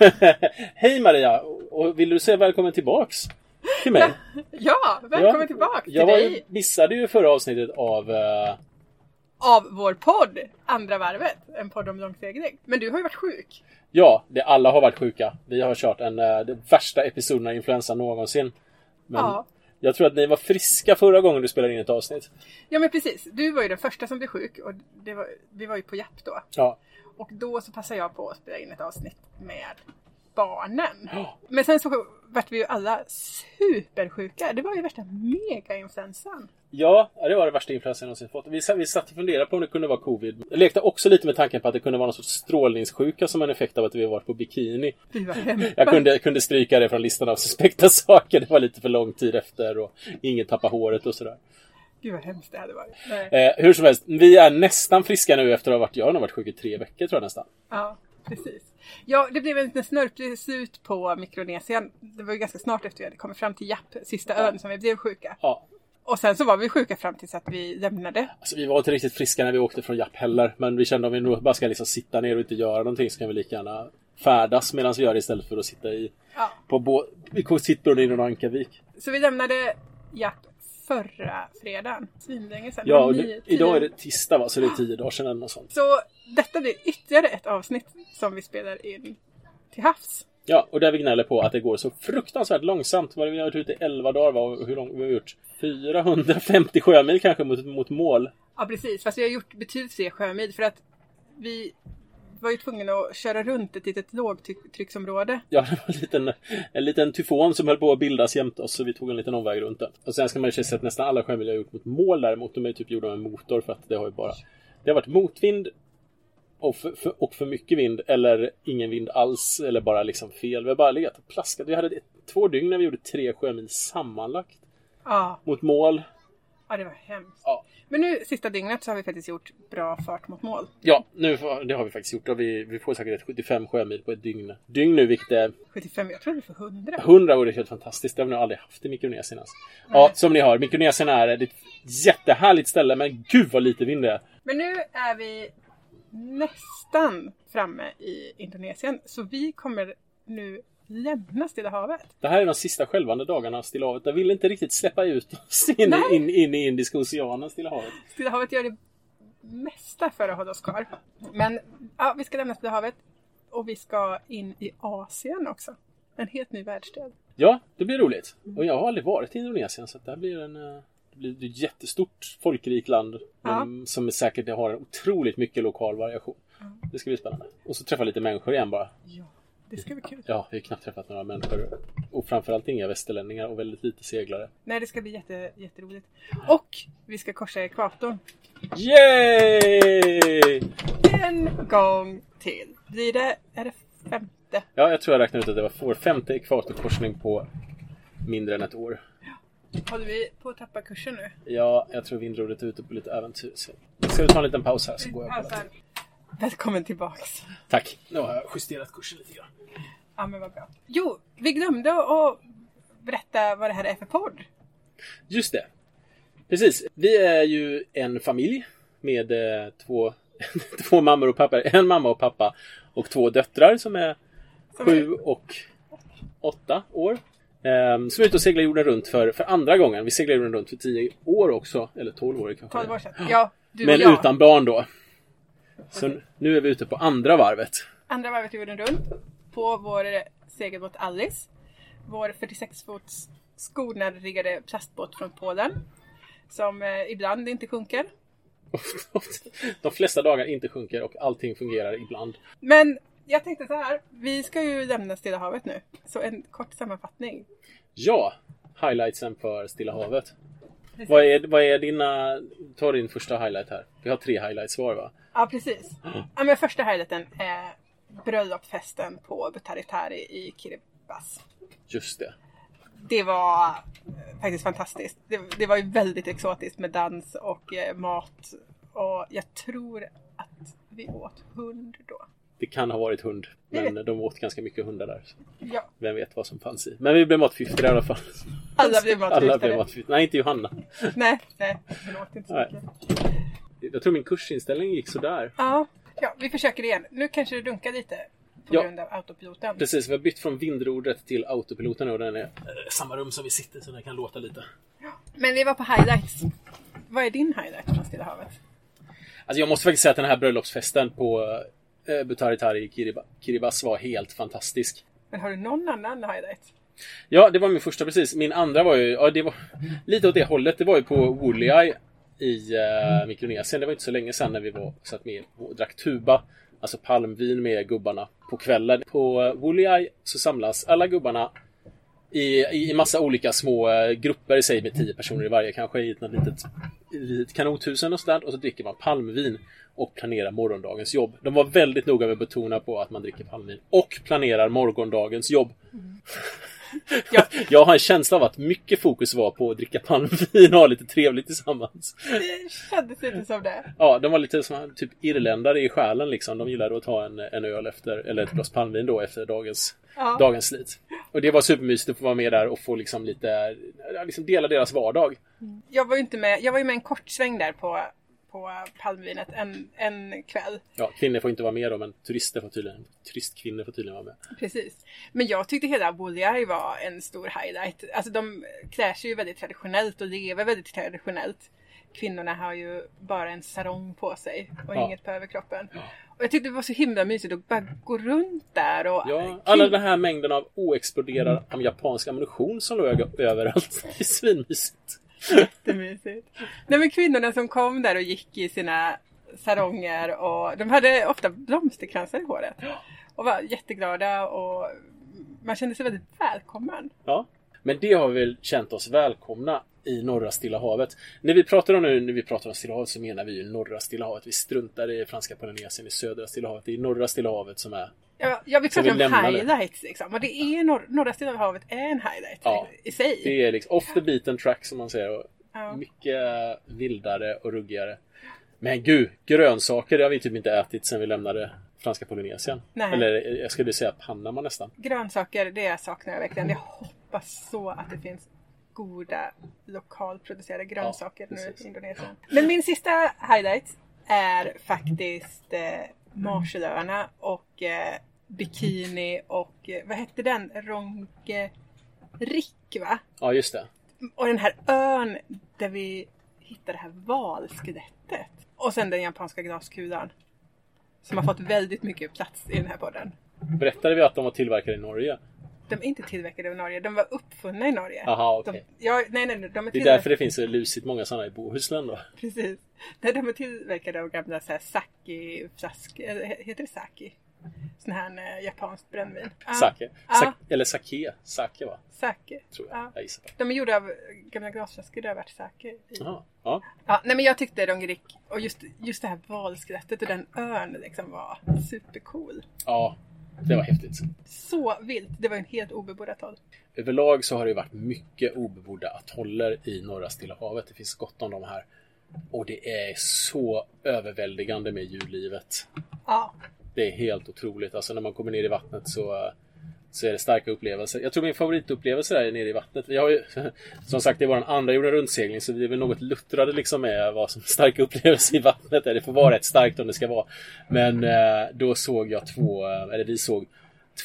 Hej Maria! Och vill du säga välkommen tillbaks till mig? Ja, välkommen tillbaka till jag var dig missade ju förra avsnittet av... eh, av vår podd Andra varvet, en podd om långsegling. Men du har ju varit sjuk. ja, det, alla har varit sjuka. Vi har kört en, uh, den värsta episoden av influensa någonsin. Men Ja. jag tror att ni var friska förra gången du spelade in ett avsnitt. Ja men precis, du var ju den första som blev sjuk och var, vi var ju på Japp då. Ja. Och då så passade jag på att spela in ett avsnitt med barnen. Men sen så vart vi ju alla supersjuka. Det var ju värsta mega-influensan. Ja, det var det värsta influensan jag någonsin fått. Vi, vi satt och funderade på om det kunde vara covid. Jag lekte också lite med tanken på att det kunde vara någon sorts strålningssjuka som en effekt av att vi varit på bikini. Jag kunde, kunde stryka det från listan av suspekta saker. Det var lite för lång tid efter och ingen tappade håret och sådär. Gud vad hemskt det hade varit. Eh, hur som helst, vi är nästan friska nu efter att ha varit, jag har nog varit sjuk i tre veckor tror jag nästan. Ja, precis. Ja, det blev en liten snörplig slut på Mikronesien. Det var ju ganska snart efter vi hade kommit fram till Japp, sista ön som vi blev sjuka. Ja, Och sen så var vi sjuka fram tills att vi lämnade. alltså, vi var inte riktigt friska när vi åkte från Japp heller. Men vi kände om vi nog bara ska liksom sitta ner och inte göra någonting så kan vi lika gärna färdas medan vi gör det istället för att sitta i Ja. på i sittbron i Ankavik. Så vi lämnade Japp förra fredagen. Svinlänge sedan. Ja, och nu, idag är det tisdag va, så det är tio dagar sedan eller något sånt. Så detta blir ytterligare ett avsnitt som vi spelar in till havs. Ja, och där vi gnäller på att det går så fruktansvärt långsamt. Vad Vi har varit ute i 11 dagar va? och hur långt vi har gjort? 450 sjömil kanske mot, mot mål. Ja, precis. Fast vi har gjort betydligt fler sjömil för att vi var ju tvungna att köra runt ett litet lågtrycksområde. Ja, det var en liten, en liten tyfon som höll på att bildas jämte oss så vi tog en liten omväg runt den. Och sen ska man ju säga att nästan alla sjömil jag gjort mot mål däremot, de är ju typ gjorda med motor för att det har ju bara Det har varit motvind och för, för, och för mycket vind eller ingen vind alls eller bara liksom fel. Vi har bara legat och plaskat. Vi hade två dygn när vi gjorde tre sjömil sammanlagt Ja, mot mål. Ja det var hemskt. Ja. Men nu sista dygnet så har vi faktiskt gjort bra fart mot mål. Ja, nu, det har vi faktiskt gjort. Vi, vi får säkert ett 75 sjömil på ett dygn. Dygn nu, vilket är 75, jag tror vi får 100. 100 vore helt fantastiskt. Det har vi nog aldrig haft i Mikronesien ens. Ja, som ni hör, Mikronesien är ett jättehärligt ställe, men gud vad lite vind det är. Men nu är vi nästan framme i Indonesien. Så vi kommer nu lämna Stilla havet. Det här är de sista skälvande dagarna av Stilla havet. Jag vill inte riktigt släppa ut oss in, Nej. in, in i Indiska oceanen, Stilla havet. Stilla havet gör det mesta för att hålla oss kvar. Men ja, vi ska lämna Stilla havet. Och vi ska in i Asien också. En helt ny världsdel. Ja, det blir roligt. Och jag har aldrig varit i Indonesien, så det här blir en... eh, Det blir ett jättestort folkrikt land Ja. som är säkert har en otroligt mycket lokal variation. Det ska bli spännande. Och så träffa lite människor igen bara. Ja, det ska bli kul. Ja, vi har knappt träffat några människor. Och framförallt inga västerlänningar och väldigt lite seglare. Nej, det ska bli jätte, jätteroligt. Och vi ska korsa ekvatorn. Yay! En gång till. Blir det, är det femte? Ja, jag tror jag räknade ut att det var vår femte ekvatorkorsning på mindre än ett år. Håller vi på att tappa kursen nu? Ja, jag tror vindrodret är ute på lite äventyr. Så ska vi ta en liten paus här så går jag och kollar. Välkommen tillbaks. Tack! Nu har jag justerat kursen lite grann. Ja, men vad bra. Jo, vi glömde att berätta vad det här är för podd. Just det. Precis. Vi är ju en familj med eh, två, två mammor och pappa. En mamma och pappa och två döttrar som är Som sju och åtta år. Ehm, som är ute och seglar jorden runt för, för andra gången. Vi seglade jorden runt för tio år också. Eller tolv år kanske. 12 år sedan. Ja, du Men och jag. utan barn då. Så nu är vi ute på andra varvet. Andra varvet jorden runt. På vår segelbåt Alice. Vår 46 fots skonarriggade plastbåt från Polen. Som eh, ibland inte sjunker. De flesta dagar inte sjunker och allting fungerar ibland. Men jag tänkte så här. Vi ska ju lämna Stilla havet nu. Så en kort sammanfattning. Ja, highlightsen för Stilla havet. Vad är, vad är dina... Ta din första highlight här. Vi har tre highlights var va? Ja, precis. Ja, men första highlighten är bröllopsfesten på Butaritari i Kiribati. Just det. Det var eh, faktiskt fantastiskt. Det, det var ju väldigt exotiskt med dans och eh, mat. Och jag tror att vi åt hund då. Det kan ha varit hund. Men de åt ganska mycket hundar där. Ja, vem vet vad som fanns i. Men vi blev matförgiftade i alla fall. alla blev Alla blev matförgiftade. matförgiftade. Nej, inte Johanna. Nej, nej, hon åt inte så Nej. mycket. Jag tror min kursinställning gick sådär. Ja, ja, vi försöker igen. Nu kanske det dunkar lite på Ja. grund av autopiloten. Precis, vi har bytt från vindrodret till autopiloten och den är eh, samma rum som vi sitter så den kan låta lite. Men vi var på highlights. Vad är din highlight från Stilla havet? Alltså jag måste faktiskt säga att den här bröllopsfesten på eh, Butaritari i Kiriba, Kiribati var helt fantastisk. Men har du någon annan highlight? Ja, det var min första precis. Min andra var ju, ja det var lite åt det hållet. Det var ju på Wooley i uh, Mikronesien. Det var inte så länge sedan när vi var, satt med och drack tuba. Alltså palmvin med gubbarna på kvällen. På uh, Wooley så samlas alla gubbarna i, i massa olika små eh, grupper i sig med tio personer i varje kanske i ett litet, litet kanothus eller något sånt där. och så dricker man palmvin och planerar morgondagens jobb. De var väldigt noga med att betona på att man dricker palmvin och planerar morgondagens jobb. Ja. Jag har en känsla av att mycket fokus var på att dricka palmvin och ha lite trevligt tillsammans. Det kändes lite som det. Ja, de var lite som typ irländare i själen liksom. De gillade att ta en, en öl efter, eller ett glas palmvin då efter dagens, Ja. dagens slit. Och det var supermysigt att få vara med där och få liksom lite, liksom dela deras vardag. Jag var ju inte med, jag var ju med en kort sväng där på, på palmvinet en, en kväll. Ja, kvinnor får inte vara med då, men turister får tydligen, turistkvinnor får tydligen vara med. Precis. Men jag tyckte hela Bolliaj var en stor highlight. Alltså de klär sig ju väldigt traditionellt och lever väldigt traditionellt. Kvinnorna har ju bara en sarong på sig och Ja. inget på överkroppen. Och jag tyckte det var så himla mysigt att bara gå runt där och... Ja, alla den här mängden av oexploderad japansk ammunition som låg överallt. Det är svinmysigt. Jättemysigt. Nej men kvinnorna som kom där och gick i sina saronger och de hade ofta blomsterkransar i håret. Och var jätteglada och man kände sig väldigt välkommen. Ja. Men det har vi väl känt oss välkomna i norra Stilla havet. När vi pratar om nu, när vi pratar om Stilla havet så menar vi ju norra Stilla havet. Vi struntar i franska Polynesien, i södra Stilla havet. Det är norra Stilla havet som är... Ja, jag vill prata vi om det. highlights liksom. Och det är norr, norra Stilla havet är en highlight Ja. i, sig. Det är liksom off the beaten track som man säger. Och Ja. Mycket vildare och ruggigare. Men gud, grönsaker det har vi typ inte ätit sedan vi lämnade franska Polynesien. Nej. Eller jag skulle säga Panama nästan. Grönsaker, det saknar jag verkligen. Jag hoppas så att det finns goda lokalproducerade grönsaker nu precis. i Indonesien. Men min sista highlight är faktiskt eh, Marshallöarna och eh, Bikini och eh, vad hette den? Ronke Rick va? Ja, just det. Och den här ön där vi hittade det här valskelettet. Och sen den japanska glaskulan. Som har fått väldigt mycket plats i den här podden. Berättade vi att de var tillverkade i Norge? De är inte tillverkade i Norge, de var uppfunna i Norge. Aha, okej. de, ja, nej, nej, de är Det är därför det finns så lusigt många sådana i Bohuslän då. precis. Nej, de är tillverkade av gamla så här, sake flask, heter det sake? Sån här eh, japanskt brännvin. Ja, Sake. Sa- eller sake. Sake va? Sake. Tror jag. Ja. Jag gissar på. De är gjorda av gamla glasflaskor, det har varit sake i. Jaha. Ja. Ja, nej men jag tyckte Rongerik och just, just det här valskrattet och den ön liksom var supercool. ja, det var häftigt. Så vilt. Det var en helt obebodd atoll. Överlag så har det varit mycket obebodda atoller i norra Stilla havet. Det finns gott om dem här. Och det är så överväldigande med djurlivet. Ja, Det är helt otroligt. Alltså när man kommer ner i vattnet så, så är det starka upplevelser. Jag tror min favoritupplevelse där är nere i vattnet. Vi har ju, som sagt, det är vår andra jorden runtsegling så vi är väl något luttrade liksom med vad som starka upplevelser i vattnet är. Det får vara rätt starkt om det ska vara. Men eh, då såg jag två, eh, eller vi såg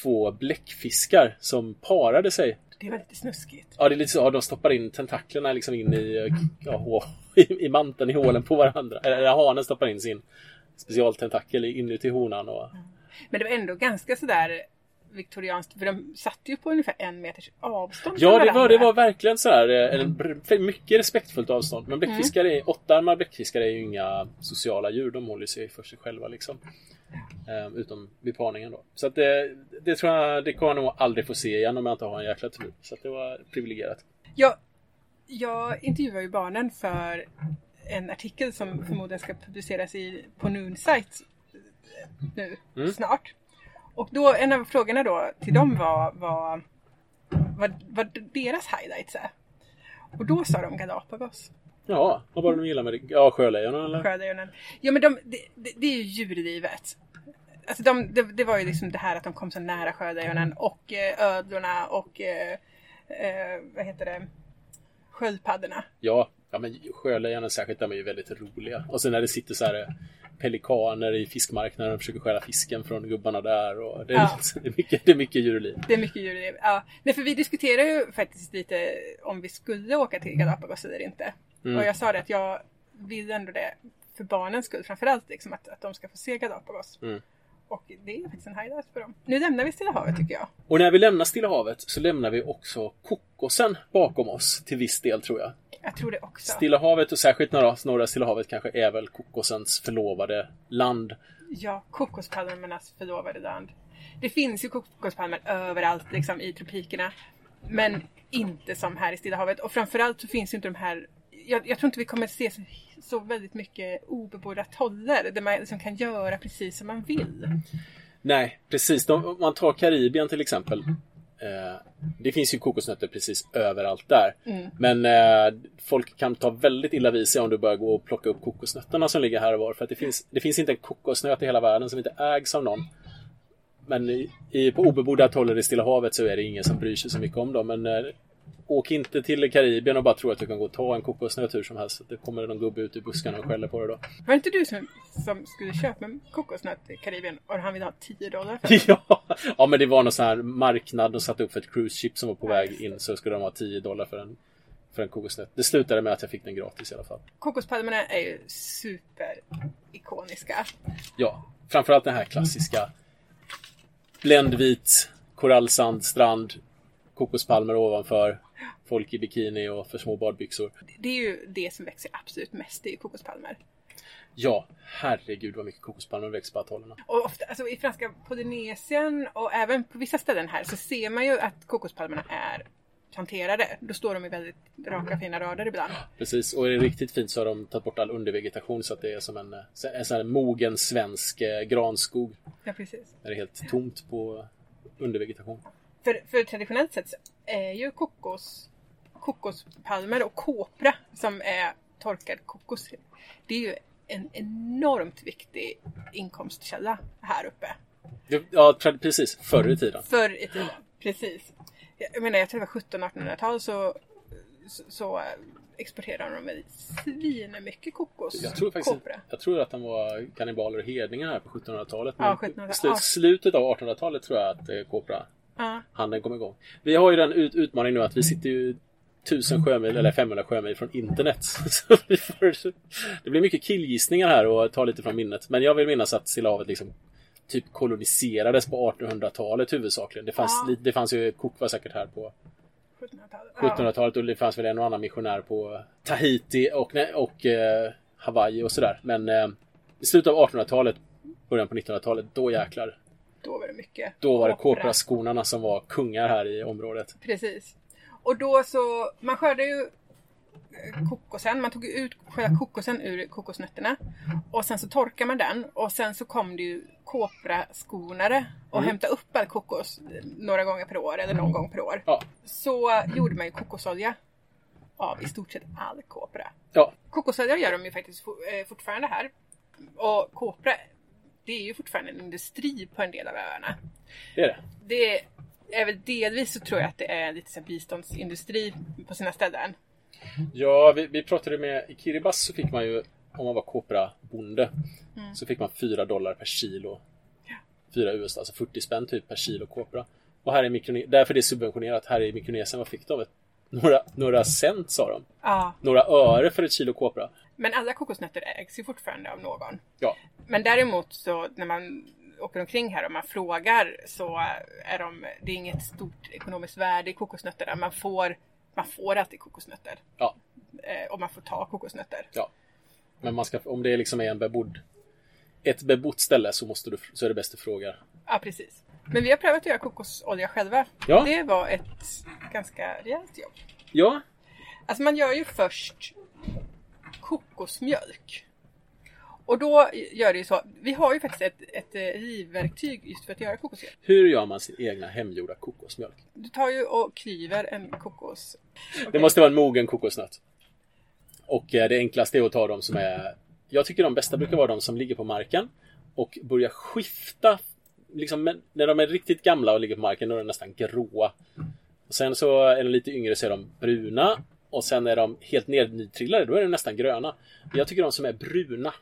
två bläckfiskar som parade sig. det var lite snuskigt. Ja, det är lite så. Ja, de stoppar in tentaklerna liksom in i, eh, ja, i, i manteln, i hålen på varandra. Eller, eller hanen stoppar in sin specialtentakel inuti honan. Och, Men det var ändå ganska sådär viktorianskt, för de satt ju på ungefär en meters avstånd Ja, det var, det var verkligen så här, eh, en mycket respektfullt avstånd. Men bläckfiskare, är, åttaarmade bläckfiskare är ju inga sociala djur. De håller sig för sig själva liksom. Eh, utom vid parningen då. Så att det, det tror jag, det kommer jag nog aldrig få se igen om jag inte har en jäkla tur. Så att det var privilegierat. Jag, jag intervjuar ju barnen för en artikel som förmodligen ska publiceras i, på Noonsite nu Mm. snart. Och då, en av frågorna då till dem var vad, vad, vad deras highlights är. Och då sa de Galapagos, Ja, vad var det de gillade med det? Ja, sjölejonen eller? sjölejonen. Ja men de, det, det, det är ju djurlivet. Alltså de, det, det var ju liksom det här att de kom så nära sjölejonen och eh, ödlorna och eh, eh, vad heter det, sköldpaddorna. Ja, Ja men sjölejonen särskilt, de är ju väldigt roliga. Och sen när det sitter så här eh, pelikaner i fiskmarknaden och försöker stjäla fisken från gubbarna där. Och det, är, Ja. det, är mycket, det är mycket djurliv. Det är mycket djurliv. Ja. Nej, för vi diskuterar ju faktiskt lite om vi skulle åka till Galapagos eller inte. Mm. Och jag sa det att jag vill ändå det för barnens skull framförallt. Liksom, att, att de ska få se Galapagos. Mm. Och det är faktiskt en highlight för dem. Nu lämnar vi Stilla havet tycker jag. Och när vi lämnar Stilla havet så lämnar vi också kokosen bakom oss till viss del tror jag. Jag tror det också. Stilla havet och särskilt norra, norra Stilla havet kanske är väl kokosens förlovade land. Ja, kokospalmernas förlovade land. Det finns ju kokospalmer överallt liksom, i tropikerna. Men inte som här i Stilla havet. Och framförallt så finns ju inte de här... Jag, jag tror inte vi kommer se så, så väldigt mycket obebodda atoller där man liksom kan göra precis som man vill. Nej, precis. De, om man tar Karibien till exempel. Eh, det finns ju kokosnötter precis överallt där. Mm. Men eh, folk kan ta väldigt illa vid sig om du börjar gå och plocka upp kokosnötterna som ligger här och var. För att det finns, det finns inte en kokosnöt i hela världen som inte ägs av någon. Men i, på obebodda atoller i Stilla havet så är det ingen som bryr sig så mycket om dem. Men eh, åk inte till Karibien och bara tro att du kan gå och ta en kokosnöt hur som helst. Det kommer någon gubbe ut i buskarna och skäller på dig då. Var det inte du som, som skulle köpa en kokosnöt i Karibien och han ville ha 10 dollar för den? Ja, ja men det var någon sån här marknad de satte upp för ett cruise ship som var på väg in så skulle de ha 10 dollar för en, för en kokosnöt. Det slutade med att jag fick den gratis i alla fall. Kokospalmerna är ju super-ikoniska. Ja, framförallt den här klassiska bländvit korallsand, strand, kokospalmer ovanför, folk i bikini och för små badbyxor. Det är ju det som växer absolut mest, det är ju kokospalmer. Ja, herregud vad mycket kokospalmer växer på atollerna. Och ofta, alltså i franska Polynesien och även på vissa ställen här så ser man ju att kokospalmerna är planterade. Då står de i väldigt raka fina rader ibland. Precis, och är det riktigt fint så har de tagit bort all undervegetation så att det är som en, en sån här mogen svensk eh, granskog. Ja, precis. Där det är helt tomt på undervegetation. För, för traditionellt sett så är ju kokos, kokospalmer och kopra som är torkad kokos. Det är ju en enormt viktig inkomstkälla här uppe. Ja, precis. Förr i tiden. Förr i tiden. Precis. Jag menar, jag tror det var 1700-1800-tal så, så, så exporterade de väl svin mycket kokos. Jag tror faktiskt kopra. jag tror att de var kannibaler och hedningar här på 1700-talet. Men Ja, 1700 slu- ja. slutet av 1800-talet tror jag att eh, kopra Ja, handeln kom igång. Vi har ju den ut- utmaningen nu att vi sitter ju 1000 sjömil eller 500 sjömil från internet. Så vi får, det blir mycket killgissningar här och ta lite från minnet. Men jag vill minnas att Stilla havet liksom typ koloniserades på 1800-talet huvudsakligen. Det fanns, Ja. det fanns ju Cook var säkert här på 1700-talet. Ja. 1700-talet och det fanns väl en och annan missionär på Tahiti och, och eh, Hawaii och sådär. Men eh, i slutet av 1800-talet, början på 1900-talet, då jäklar. Då var det mycket. Då var det kopra. kopraskonarna som var kungar här i området. Precis. Och då så, man skörde ju eh, kokosen, man tog ut själva kokosen ur kokosnötterna. Och sen så torkade man den och sen så kom det ju kopraskonare och Mm. hämtade upp all kokos eh, några gånger per år eller någon gång per år. Ja, Så gjorde man ju kokosolja av i stort sett all kopra. ja, Kokosolja gör de ju faktiskt eh, fortfarande här. Och kopra, det är ju fortfarande en industri på en del av öarna. det är det. Det är väl delvis så tror jag att det är lite så här biståndsindustri på sina ställen. Ja, vi, vi pratade med i Kiribati så fick man ju, om man var koprabonde, Mm. så fick man 4 dollar per kilo. 4 US, alltså 40 spänn typ per kilo kopra. Och här i Mikronesien, därför det är subventionerat, här i Mikronesien, vad fick de? Några, några cent sa de. Ja, Några öre för ett kilo kopra. men alla kokosnötter ägs ju fortfarande av någon. Ja, Men däremot så när man åker omkring här och man frågar så är de, det är inget stort ekonomiskt värde i kokosnötterna. Man får, man får alltid kokosnötter. ja, Eh, och man får ta kokosnötter. ja. Men man ska, om det liksom är en bebodd, ett bebott ställe så, måste du, så är det bäst att fråga. Ja, precis. Men vi har prövat att göra kokosolja själva. Ja. Det var ett ganska rejält jobb. Ja, Alltså man gör ju först kokosmjölk. Och då gör det ju så. Vi har ju faktiskt ett, ett eh, rivverktyg just för att göra kokosmjölk. hur gör man sin egna hemgjorda kokosmjölk? Du tar ju och klyver en kokos. Det måste vara en mogen kokosnöt. Och eh, det enklaste är att ta de som är... Jag tycker de bästa brukar vara de som ligger på marken och börjar skifta. Liksom, när de är riktigt gamla och ligger på marken då är de nästan gråa. Och sen så är de lite yngre så är de bruna. Och sen är de helt nedtrillade, då är de nästan gröna. Jag tycker de som är bruna,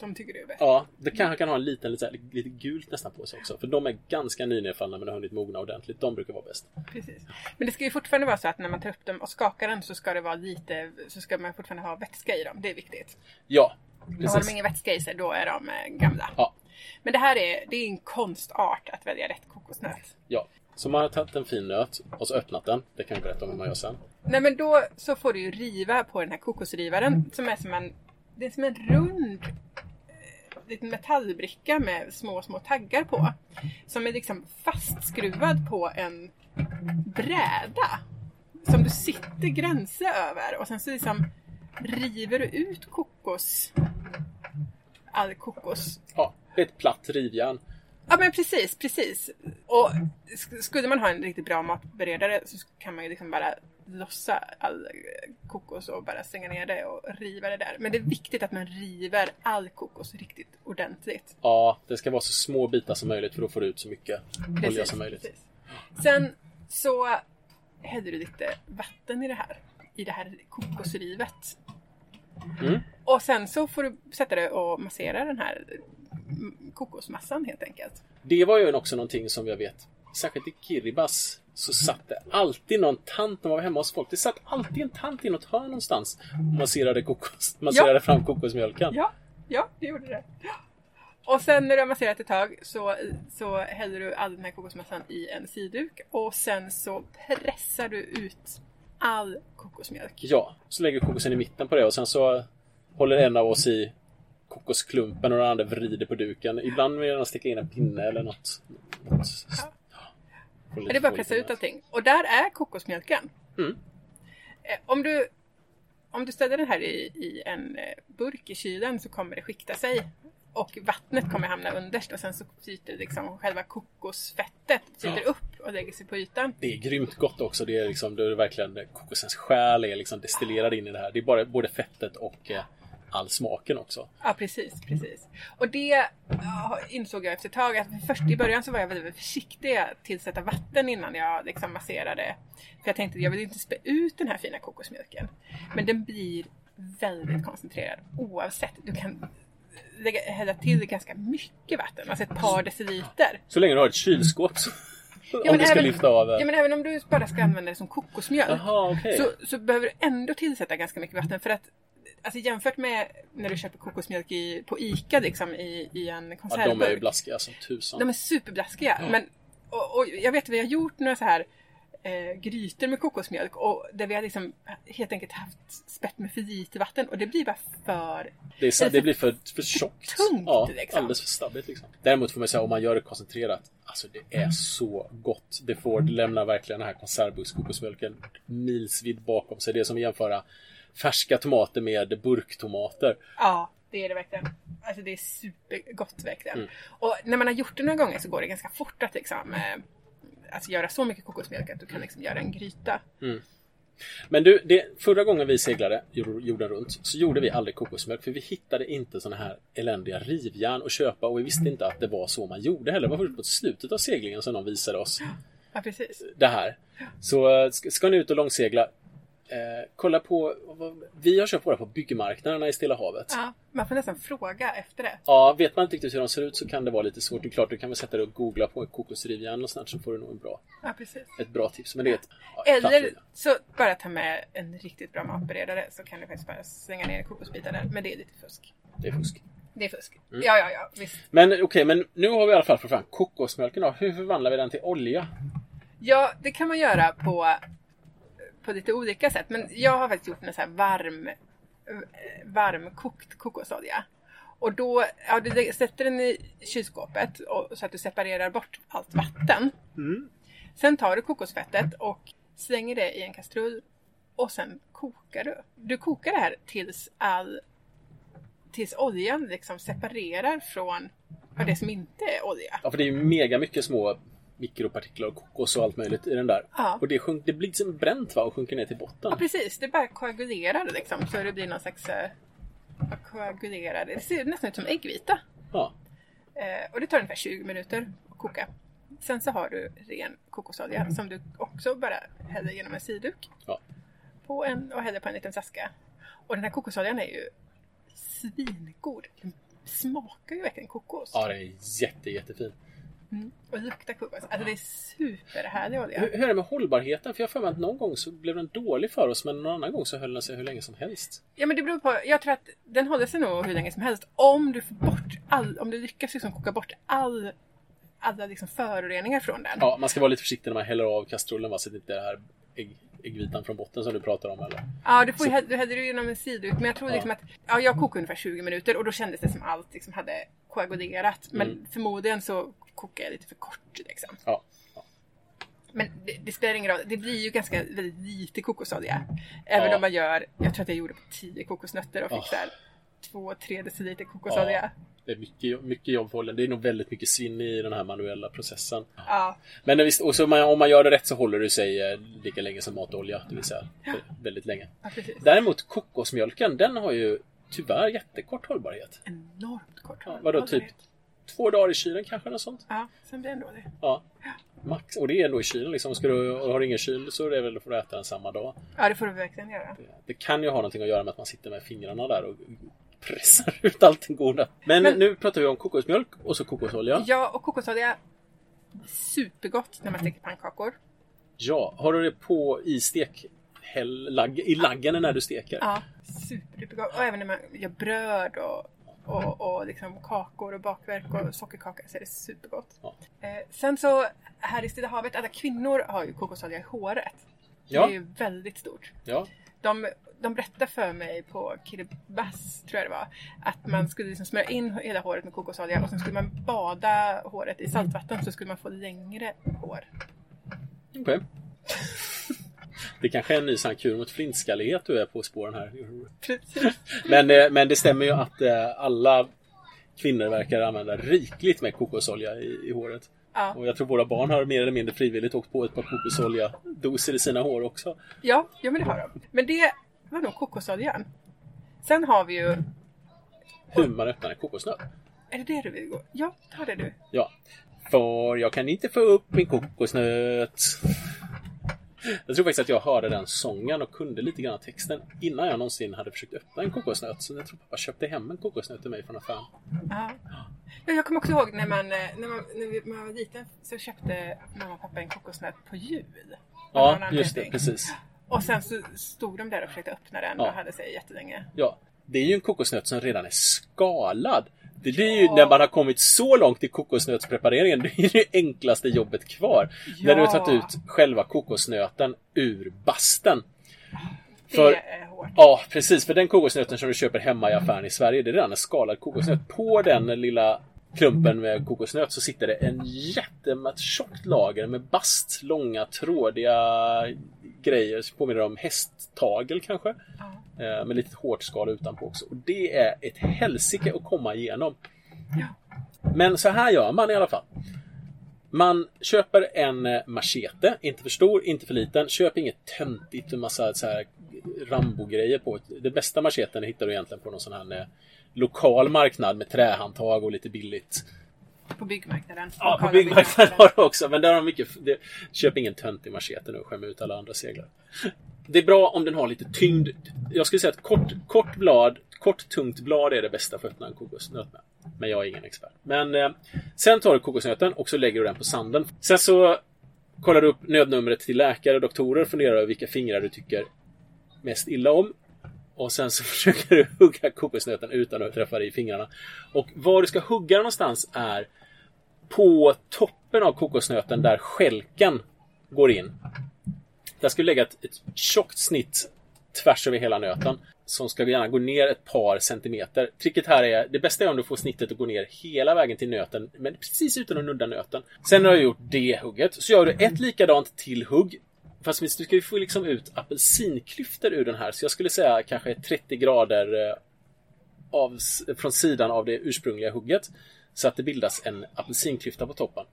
De tycker du är bäst. ja, det kanske kan ha en liten, lite, lite gult nästan på sig också. För de är ganska nynedfallna men har hunnit mogna ordentligt. De brukar vara bäst. Precis. Men det ska ju fortfarande vara så att när man tar upp dem och skakar den så ska det vara lite, så ska man fortfarande ha vätska i dem. Det är viktigt. Ja, Har de precis. ingen vätska i sig, då är de eh, gamla. Ja, Men det här är, det är en konstart att välja rätt kokosnöt. ja. Så man har tagit en fin nöt och så öppnat den. Det kan jag berätta om hur man gör sen. Nej men då så får du ju riva på den här kokosrivaren som är som en, det är som en rund eh, liten metallbricka med små, små taggar på. Som är liksom fastskruvad på en bräda. Som du sitter gränser över och sen så liksom river du ut kokos. All kokos. Ja, ett platt rivjärn. Ja men precis, precis. Och sk- skulle man ha en riktigt bra matberedare så kan man ju liksom bara lossa all kokos och bara stänga ner det och riva det där. Men det är viktigt att man river all kokos riktigt ordentligt. Ja, det ska vara så små bitar som möjligt för då får du ut så mycket olja som möjligt. precis. Sen så häller du lite vatten i det här. I det här kokosrivet. Mm. Och sen så får du sätta dig och massera den här kokosmassan helt enkelt. Det var ju också någonting som jag vet, särskilt i Kiribati så satt det alltid någon tant när man var hemma hos folk. Det satt alltid en tant i något hörn någonstans och masserade, kokos, masserade fram kokosmjölken. Ja, ja, det gjorde det. Och sen när du har masserat ett tag så, så häller du all den här kokosmassan i en siduk och sen så pressar du ut all kokosmjölk. Ja, så lägger vi kokosen i mitten på det och sen så håller en av oss i kokosklumpen och den andra vrider på duken. Ibland vill jag sticka in en pinne eller något. något. Lite Det är bara att pressa ut allting. Och där är kokosmjölken. Mm. Eh, Om du, om du ställer den här i, i en eh, burk i kylen så kommer det skikta sig. Och vattnet kommer hamna underst och sen så flyter liksom själva kokosfettet flyter Ja. upp och lägger sig på ytan. Det är grymt gott också. Det är liksom, det är verkligen kokosens själ är liksom destillerad in i det här. Det är bara både fettet och eh, all smaken också. Ja, precis, precis. Och det ja, insåg jag efter ett tag att först i början så var jag väldigt försiktig att tillsätta vatten innan jag liksom masserade. För jag tänkte att jag vill inte spä ut den här fina kokosmjölken. Men den blir väldigt koncentrerad oavsett. Du kan lägga, hälla till ganska mycket vatten, alltså ett par deciliter. Så länge du har ett kylskåp så, Ja, om men du ska även- lyfta av. Ja, men även om du bara ska använda det som kokosmjölk. Jaha, okej. så, så behöver du ändå tillsätta ganska mycket vatten för att Alltså jämfört med när du köper kokosmjölk i, på ICA liksom i, i en Ja, de är ju konservburk. blaskiga som tusan. de är superblaskiga. Men, och, och jag vet att vi har gjort några så här eh, grytor med kokosmjölk och där vi har liksom helt enkelt haft spett med för lite vatten och det blir bara för... Det, är, så- det blir för, för tjockt. tungt, ja, liksom. alldeles för stabbigt. Liksom. Däremot får man säga om man gör det koncentrerat. Alltså det är så gott. Det får det lämnar verkligen den här konservburkskokosmjölken milsvidd bakom sig. Det är som att jämföra färska tomater med burktomater. Ja, det är det verkligen. Alltså det är supergott verkligen. Mm. Och när man har gjort det några gånger så går det ganska fort att liksom eh, alltså göra så mycket kokosmjölk att du kan liksom göra en gryta. Men du, det, förra gången vi seglade jor- jorden runt så gjorde vi aldrig kokosmjölk för vi hittade inte såna här eländiga rivjärn att köpa och vi visste inte att det var så man gjorde heller. Det var först på slutet av seglingen som de visade oss Ja, precis. det här. Så eh, ska ni ut och långsegla, eh, kolla på, vad, vi har köpt våra på byggmarknaderna i Stilla havet. Ja, man får nästan fråga efter det. Ja, vet man inte riktigt hur de ser ut så kan det vara lite svårt. Det är klart, du kan väl sätta dig och googla på kokosrivjärn och sånt så får du nog en bra, Ja, precis. ett bra tips. Men det är ett ja, platt Eller så bara ta med en riktigt bra matberedare så kan du faktiskt bara slänga ner kokosbitar där. Men det är lite fusk. Det är fusk. Det är fusk. Mm. Ja, ja, ja, visst. Men okej, men nu har vi i alla fall fått fram kokosmjölken då. Hur förvandlar vi den till olja? Ja, det kan man göra på, på lite olika sätt. Men jag har faktiskt gjort en så här varm, eh, varmkokt kokosolja. Och då, ja, du sätter den i kylskåpet och, så att du separerar bort allt vatten. Mm. Sen tar du kokosfettet och slänger det i en kastrull och sen kokar du. Du kokar det här tills all tills oljan liksom separerar från det som inte är olja. Ja, för det är ju mega mycket små mikropartiklar och kokos och allt möjligt i den där. Ja. Och det, sjunk, det blir som bränt va? Och sjunker ner till botten. Ja precis, det bara koagulerar liksom så det blir någon slags eh, koagulerad, det ser nästan ut som äggvita. Ja. Eh, och det tar ungefär 20 minuter att koka. Sen så har du ren kokosolja som du också bara häller genom en siduk. Ja. på en och häller på en liten flaska. Och den här kokosoljan är ju svingod. Den smakar ju verkligen kokos. Ja, den är jätte, jättefin. Mm. Och luktar kokos. Alltså det är superhärlig olja. Hur, hur är det med hållbarheten? För jag har för mig att någon gång så blev den dålig för oss men någon annan gång så höll den sig hur länge som helst. Ja men det beror på. Jag tror att den håller sig nog hur länge som helst. Om du får bort all, om du lyckas liksom koka bort all, alla liksom föroreningar från den. Ja, man ska vara lite försiktig när man häller av kastrullen va, så att det inte det här ägg, äggvitan från botten som du pratar om eller? Ja, du, får, ju- du hällde det genom en sidut. Men jag tror liksom att, ja jag kokade ungefär 20 minuter och då kändes det som allt liksom hade koagulerat. Men Mm. förmodligen så kokade jag lite för kort liksom. Ja. Men det, det spelar ingen roll. Det blir ju ganska väldigt lite kokosolja. Även Ja. om man gör, jag tror att jag gjorde på 10 kokosnötter och fick Oh. så här 2-3 deciliter kokosolja. Det är mycket, mycket jobb för. Det är nog väldigt mycket svinn i den här manuella processen. Ja. Men visst, och så man, om man gör det rätt så håller det sig eh, lika länge som matolja. Det vill säga väldigt länge. ja. Däremot kokosmjölken, den har ju tyvärr jättekort hållbarhet. Enormt kort Ja, vadå, typ hållbarhet. Två dagar i kylen kanske? Något sånt. Ja, sen blir den dålig. Ja. Max. Och det är ändå i kylen liksom. Ska du, har du ingen kyl så är det väl för att äta den samma dag. Ja, det får du verkligen göra. Det, det kan ju ha någonting att göra med att man sitter med fingrarna där och pressar ut allt det goda. Men, Men- nu pratar vi om kokosmjölk och så kokosolja. Ja, och kokosolja. Supergott när man steker pannkakor. Ja, har du det på i stek... Häll, lag, I laggen när du steker? Ja, superdupergott. Och även när man gör bröd och, och, och liksom kakor och bakverk och sockerkaka så är det supergott. Ja. Eh, sen så här i Stilla havet, alla kvinnor har ju kokosolja i håret. Ja. Det är ju väldigt stort. Ja. De, de berättade för mig på Kiribati, tror jag det var, att man skulle liksom smörja in hela håret med kokosolja och sen skulle man bada håret i saltvatten så skulle man få längre hår. Okej. Det kanske är en ny kur mot flintskallighet du är på spåren här. Men, eh, men det stämmer ju att eh, alla kvinnor verkar använda rikligt med kokosolja i, i håret. Ja. Och jag tror våra barn har mer eller mindre frivilligt åkt på ett par kokosolja-doser i sina hår också. Ja, ja men det har de. Men det var nog kokosoljan. Sen har vi ju... Hur man öppnar en kokosnöt. Är det det du vill gå? Ja, ta det du. Ja. För jag kan inte få upp min kokosnöt. Jag tror faktiskt att jag hörde den sången och kunde lite grann texten innan jag någonsin hade försökt öppna en kokosnöt. Så jag tror pappa köpte hem en kokosnöt till mig från affären. Ja. ja jag kommer också ihåg när man, eh, när man, när man var liten så köpte mamma och pappa en kokosnöt på jul. Ja, just det. Precis. Och sen så stod de där och försökte öppna den Ja. och hade sig jättelänge. Ja, det är ju en kokosnöt som redan är skalad. Det blir ju när man har kommit så långt i kokosnötsprepareringen, det är det enklaste jobbet kvar. När du har tagit ut själva kokosnöten ur basten. Det För- är hårt. Ja, precis. För den kokosnöten som du köper hemma i affären i Sverige, det är redan en skalad kokosnöt. På den lilla klumpen med kokosnöt så sitter det en jättemätt tjockt lager med bast, långa, trådiga grejer. som Påminner om hästtagel kanske. Ja. Eh, med lite hårt skal utanpå också. Och det är ett helsike att komma igenom. Ja. Men så här gör man i alla fall. Man köper en eh, machete, inte för stor, inte för liten. Köp inget töntigt med massa så här Rambo-grejer på. Det bästa macheten hittar du egentligen på någon sån här eh, lokal marknad med trähandtag och lite billigt. På byggmarknaden. Ja, på byggmarknaden har du också, men där har de mycket... Det, köp ingen töntig machete nu och skäm ut alla andra seglar. Det är bra om den har lite tyngd. Jag skulle säga att kort, kort blad, kort tungt blad är det bästa för att öppna en kokosnöt med. Men jag är ingen expert. Men eh, sen tar du kokosnöten och så lägger du den på sanden. Sen så kollar du upp nödnumret till läkare och doktorer och funderar över vilka fingrar du tycker mest illa om. Och sen så försöker du hugga kokosnöten utan att träffa dig i fingrarna. Och var du ska hugga någonstans är på toppen av kokosnöten där skälken går in. Där ska du lägga ett, ett tjockt snitt tvärs över hela nöten. Som ska gärna gå ner ett par centimeter. Tricket här är, det bästa är om du får snittet att gå ner hela vägen till nöten, men precis utan att nudda nöten. Sen när du har gjort det hugget, så gör du ett likadant till hugg. Fast du ska ju få liksom ut apelsinklyftor ur den här, så jag skulle säga kanske 30 grader eh, av, från sidan av det ursprungliga hugget. Så att det bildas en apelsinklyfta på toppen.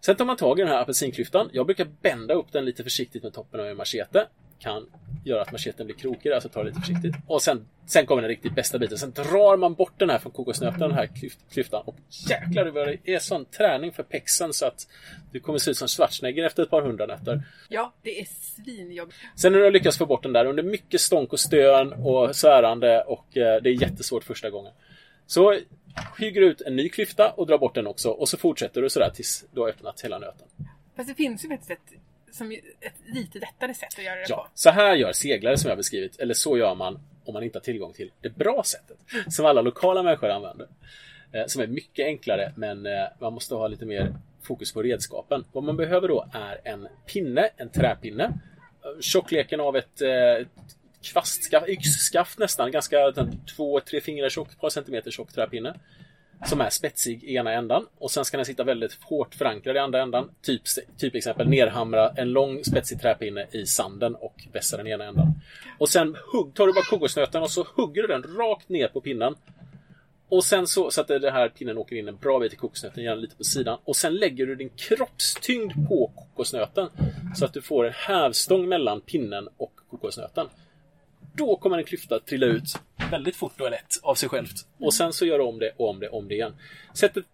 Sen tar man tag i den här apelsinklyftan. Jag brukar bända upp den lite försiktigt med toppen av en machete kan göra att manschetten blir krokig, alltså ta det lite försiktigt. Och sen, sen kommer den riktigt bästa biten. Sen drar man bort den här från kokosnöten, den här klyft, klyftan. Och jäklar vad det är sån träning för pexen så att du kommer se ut som Schwarzenegger efter ett par hundra nätter. Ja, det är svinjobbigt. Sen när du har lyckats få bort den där under mycket stånk och stön och svärande och eh, det är jättesvårt första gången. Så hygger ut en ny klyfta och drar bort den också och så fortsätter du sådär tills du har öppnat hela nöten. Fast det finns ju faktiskt ett, som ett lite lättare sätt att göra det Ja, på. så här gör seglare som jag beskrivit, eller så gör man om man inte har tillgång till det bra sättet. Som alla lokala människor använder. Eh, Som är mycket enklare, men eh, man måste ha lite mer fokus på redskapen. Vad man behöver då är en pinne, en träpinne. Eh, Tjockleken av ett kvastskaft, yxskaft nästan, ganska två, tre fingrar tjock, ett par centimeter tjock träpinne. Som är spetsig i ena ändan och sen ska den sitta väldigt hårt förankrad i andra ändan. Typ, typ exempel nerhamra en lång spetsig träpinne i sanden och vässa den i ena ändan. Och sen hugg, tar du bara kokosnöten och så hugger du den rakt ner på pinnen. Och sen så, så att den här pinnen åker in en bra bit i kokosnöten, gärna lite på sidan. Och sen lägger du din kroppstyngd på kokosnöten. Så att du får en hävstång mellan pinnen och kokosnöten. Då kommer en klyfta trilla ut väldigt fort och lätt av sig självt. Och sen så gör du om det och om det och om det igen. Sättet,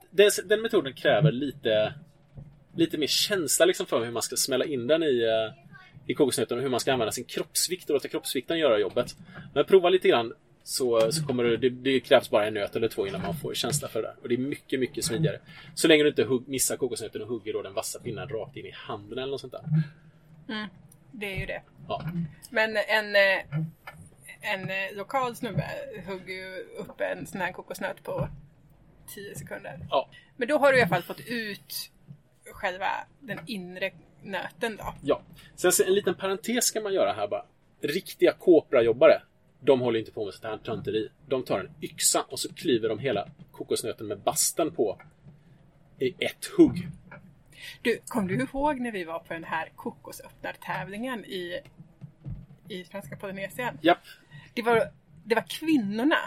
den metoden kräver lite, lite mer känsla liksom för hur man ska smälla in den i, eh, i kokosnöten och hur man ska använda sin kroppsvikt och låta kroppsvikten göra jobbet. Men prova lite grann så, så kommer du, det, det krävs bara en nöt eller två innan man får känsla för det där. Och det är mycket, mycket smidigare. Så länge du inte hugg, missar kokosnöten och hugger då den vassa pinnen rakt in i handen eller något sånt där. Mm. Det är ju det. Ja. Men en, eh, en eh, lokal snubbe hugger ju upp en sån här kokosnöt på 10 sekunder. Ja. Men då har du i alla fall fått ut själva den inre nöten då. Ja. Sen en liten parentes ska man göra här bara. Riktiga Copra-jobbare, de håller inte på med sånt här tönteri. De tar en yxa och så klyver de hela kokosnöten med basten på i ett hugg. Du, kom du ihåg när vi var på den här kokosöppnartävlingen i, i Svenska Polynesien? Japp. Det var, det var kvinnorna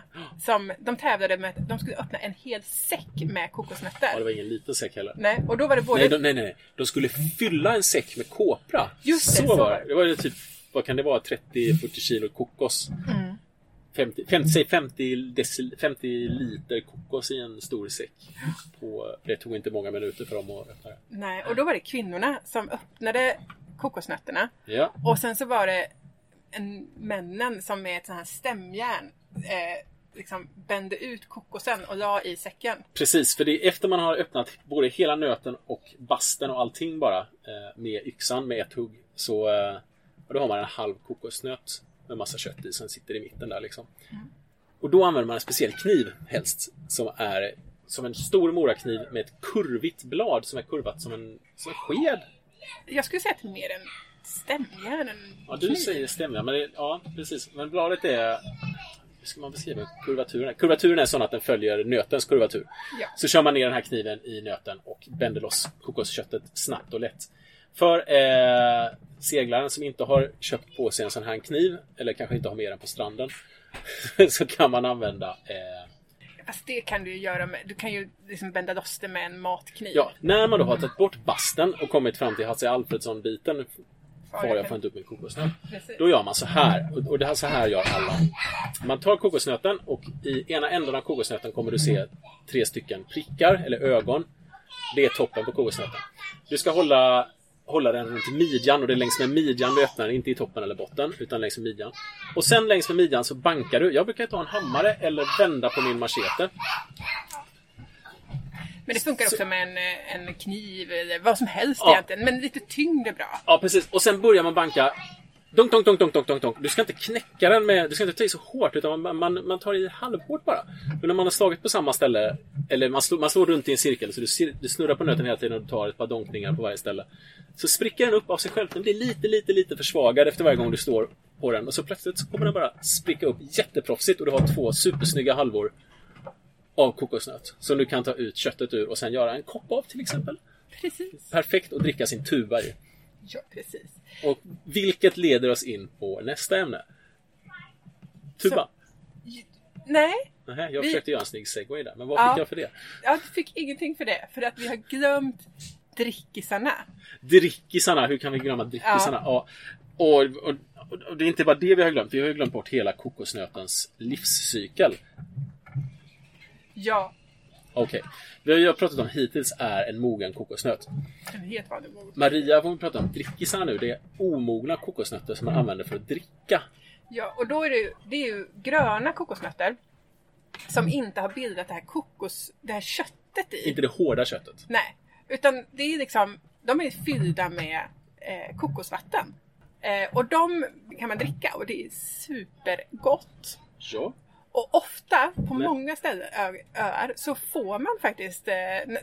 som de tävlade med att de skulle öppna en hel säck med kokosnötter. Ja, det var ingen liten säck heller. Nej, och då var det både... Nej, de, nej, nej. De skulle fylla en säck med kopra. Just det, så, så var det. det. Det var ju typ, vad kan det vara, 30-40 kilo kokos. Mm. 50, 50, säg 50, decil, 50 liter kokos i en stor säck. På, det tog inte många minuter för dem att öppna det. Nej, och då var det kvinnorna som öppnade kokosnötterna. Ja, Och sen så var det en, männen som med ett sånt här stämjärn eh, liksom bände ut kokosen och la i säcken. precis. För det är efter man har öppnat både hela nöten och basten och allting bara eh, med yxan med ett hugg. Så eh, då har man en halv kokosnöt med massa kött i som sitter i mitten där liksom. Och då använder man en speciell kniv helst som är som en stor morakniv med ett kurvigt blad som är kurvat som en, som en sked. Jag skulle säga att det är mer en stämjärn än Ja, du kniv. säger stämmer. Men det, ja, precis. Men bladet är... Hur ska man beskriva kurvaturen? Kurvaturen är sån att den följer nötens kurvatur. Ja. Så kör man ner den här kniven i nöten och bänder loss kokosköttet snabbt och lätt. För eh, seglaren som inte har köpt på sig en sån här kniv, eller kanske inte har med den på stranden, så kan man använda eh, Fast det kan du ju göra med, du kan ju liksom bända loss det med en matkniv. Ja, när man då har tagit bort basten och kommit fram till Hasse Alfredsson-biten Far jag inte upp min kokosnöt. Precis. Då gör man så här. Och- Och det här, så här gör alla. Man tar kokosnöten och i ena änden av kokosnöten kommer du se tre stycken prickar eller ögon. Det är toppen på kokosnöten. Du ska hålla, hålla den runt midjan och det är längs med midjan du öppnar, inte i toppen eller botten, utan längs med midjan. Och sen längs med midjan så bankar du. Jag brukar ta en hammare eller vända på min machete. Men det funkar också med en, eh, en kniv eller vad som helst Ja. egentligen. Men lite tyngd är bra. Ja, precis. Och sen börjar man banka. Donk, donk, donk, donk, donk, donk. Du ska inte knäcka den med... Du ska inte ta i så hårt, utan man, man, man tar i halvhårt bara. Men när man har slagit på samma ställe, eller man slår, man slår runt i en cirkel, så du, du snurrar på nöten hela tiden och du tar ett par donkningar på varje ställe. Så spricker den upp av sig själv. Den blir lite, lite, lite försvagad efter varje gång du står på den. Och så plötsligt så kommer den bara spricka upp jätteproffsigt och du har två supersnygga halvor av kokosnöt. Som du kan ta ut köttet ur och sen göra en kopp av till exempel. Precis. Perfekt att dricka sin tuba i. Ja, precis. Och vilket leder oss in på nästa ämne. Tuba. Nej, Nähä, jag vi- försökte göra en snygg segway där, men vad Ja. fick jag för det? jag fick ingenting för det. För att vi har glömt drickisarna. Drickisarna, hur kan vi glömma drickisarna? Ja. Och, och, och, det är inte bara det vi har glömt. Vi har ju glömt bort hela kokosnötens livscykel. Ja, Okej. Det vi har pratat om hittills är en mogen kokosnöt. en helt vanlig mord. Maria, vad vi pratar om drickisarna nu, det är omogna kokosnötter som man använder för att dricka. Ja, och då är det ju, det är ju gröna kokosnötter som inte har bildat det här kokos, det här köttet i. Inte det hårda köttet. Nej, utan det är liksom, de är fyllda med eh, kokosvatten. Eh, och de kan man dricka och det är supergott. Ja. Och ofta, på Men- många ställen, ö- öar, så får man faktiskt, eh,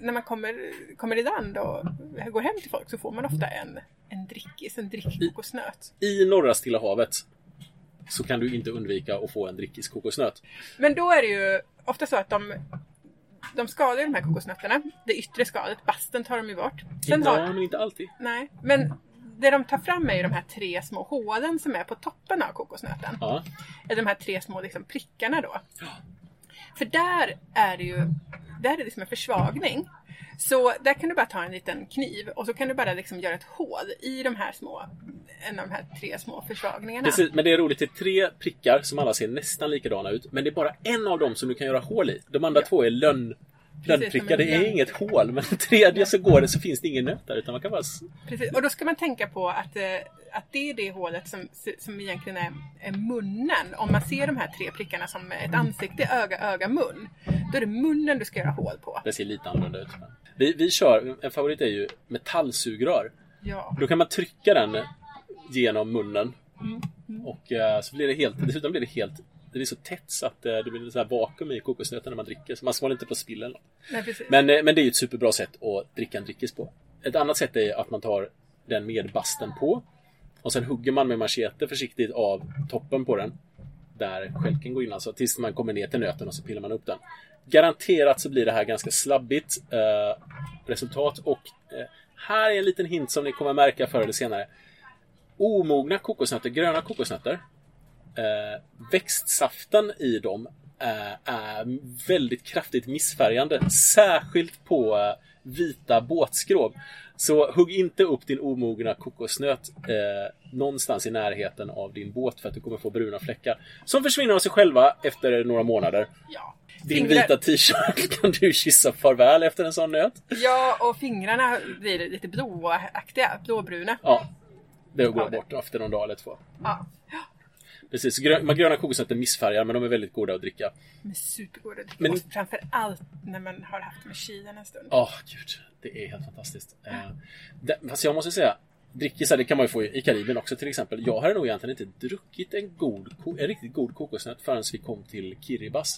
när man kommer, kommer i land och går hem till folk, så får man ofta en, en drickis, en drickkokosnöt. I norra Stilla havet så kan du inte undvika att få en drickis kokosnöt. Men då är det ju ofta så att de, de skalar de här kokosnötterna, det yttre skalet, basten tar de ju bort. Sen Ja, har, men inte alltid. nej, men det de tar fram är ju de här tre små hålen som är på toppen av kokosnöten. Ja. De här tre små liksom, prickarna då. För där är det ju där är det liksom en försvagning. Så där kan du bara ta en liten kniv och så kan du bara liksom göra ett hål i de här små, en av de här tre små försvagningarna. Precis, men det är roligt. Det är tre prickar som alla ser nästan likadana ut. Men det är bara en av dem som du kan göra hål i. De andra Ja. två är lönn, en Det är inget hål. Men tredje så går det så finns det ingen nöt där. Utan man kan bara... Precis. Och då ska man tänka på att, eh, att det är det hålet som, som egentligen är, är munnen. Om man ser de här tre prickarna som ett ansikte, öga, öga, mun. Då är det munnen du ska göra hål på. Det ser lite annorlunda ut. Vi, vi kör, en favorit är ju metallsugrör. Ja. Då kan man trycka den genom munnen. Mm. Och eh, så blir det helt, dessutom blir det helt det blir så tätt så att eh, det blir så här vakuum i kokosnöten när man dricker. Så man ska inte på spill eller något. Nej, precis. Men, eh, men det är ju ett superbra sätt att dricka en drickis på. Ett annat sätt är att man tar den med basten på. Och sen hugger man med machete försiktigt av toppen på den. Där skälken går in alltså. Tills man kommer ner till nöten och så pillar man upp den. Garanterat så blir det här ganska slabbigt eh, resultat. Och eh, här är en liten hint som ni kommer märka förr eller senare. Omogna kokosnötter, gröna kokosnötter. Eh, växtsaften i dem eh, är väldigt kraftigt missfärgande. Särskilt på eh, vita båtskrov. Så hugg inte upp din omogna kokosnöt eh, någonstans i närheten av din båt för att du kommer få bruna fläckar. Som försvinner av sig själva efter några månader. Ja. Din Fingrar- vita t-shirt kan du kyssa farväl efter en sån nöt. Ja, och fingrarna blir lite blåaktiga, blåbruna. Ja, det går Ja, det- bort efter någon dag eller två. Ja. Precis, grö- man gröna kokosnötter missfärgar men de är väldigt goda att dricka. Men supergoda att dricka. Men- Och framför allt när man har haft med kylen en stund. Åh, gud. Det är helt fantastiskt. Eh, det, fast jag måste säga, drickisar det kan man ju få i Karibien också till exempel. Jag hade nog egentligen inte druckit en, god, en riktigt god kokosnöt förrän vi kom till Kiribati.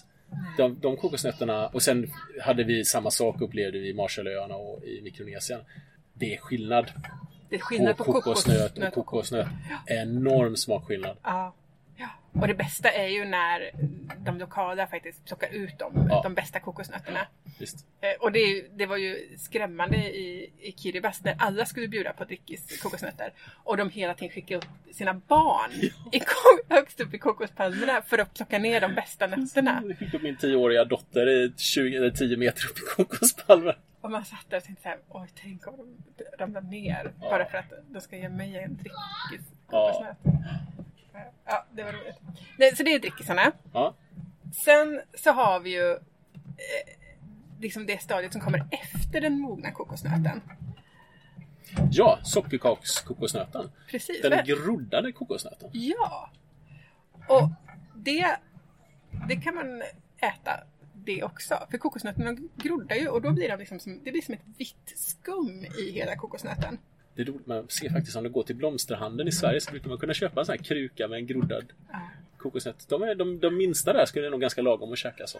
De, de kokosnötterna, och sen hade vi samma sak upplevde vi i Marshallöarna och i Mikronesien. Det är skillnad Det är skillnad på på, kokosnöt och kokos. kokosnöt. Enorm smakskillnad. Ja. Och det bästa är ju när de lokala faktiskt plockar ut de, Ja. de bästa kokosnötterna. Visst. Eh, Och det, ju- det var ju skrämmande i, i Kiribati när alla skulle bjuda på drickis kokosnötter. Och de hela tiden skickade upp sina barn i, högst upp i kokospalmerna för att plocka ner de bästa nötterna. Jag fick upp min tioåriga dotter i 20 eller 10 meter upp i kokospalmen. Och man satt där och tänkte såhär, oj tänk om de ramlar ner Ja. bara för att de ska ge mig en drickis kokosnöt. Ja, det var roligt. Nej, så det är drickisarna. Ja. Sen så har vi ju eh, liksom det stadiet som kommer efter den mogna kokosnöten. Ja, sockerkakskokosnöten. Precis. Den groddade kokosnöten. Ja! Och det, det kan man äta det också. För kokosnötterna groddar ju och då blir de liksom som, det blir som ett vitt skum i hela kokosnöten. Det är roligt, man ser faktiskt om du går till blomsterhandeln i Sverige så brukar man kunna köpa en sån här kruka med en groddad Ja. kokosnöt. De, är, de, de minsta där skulle nog ganska lagom att käka så.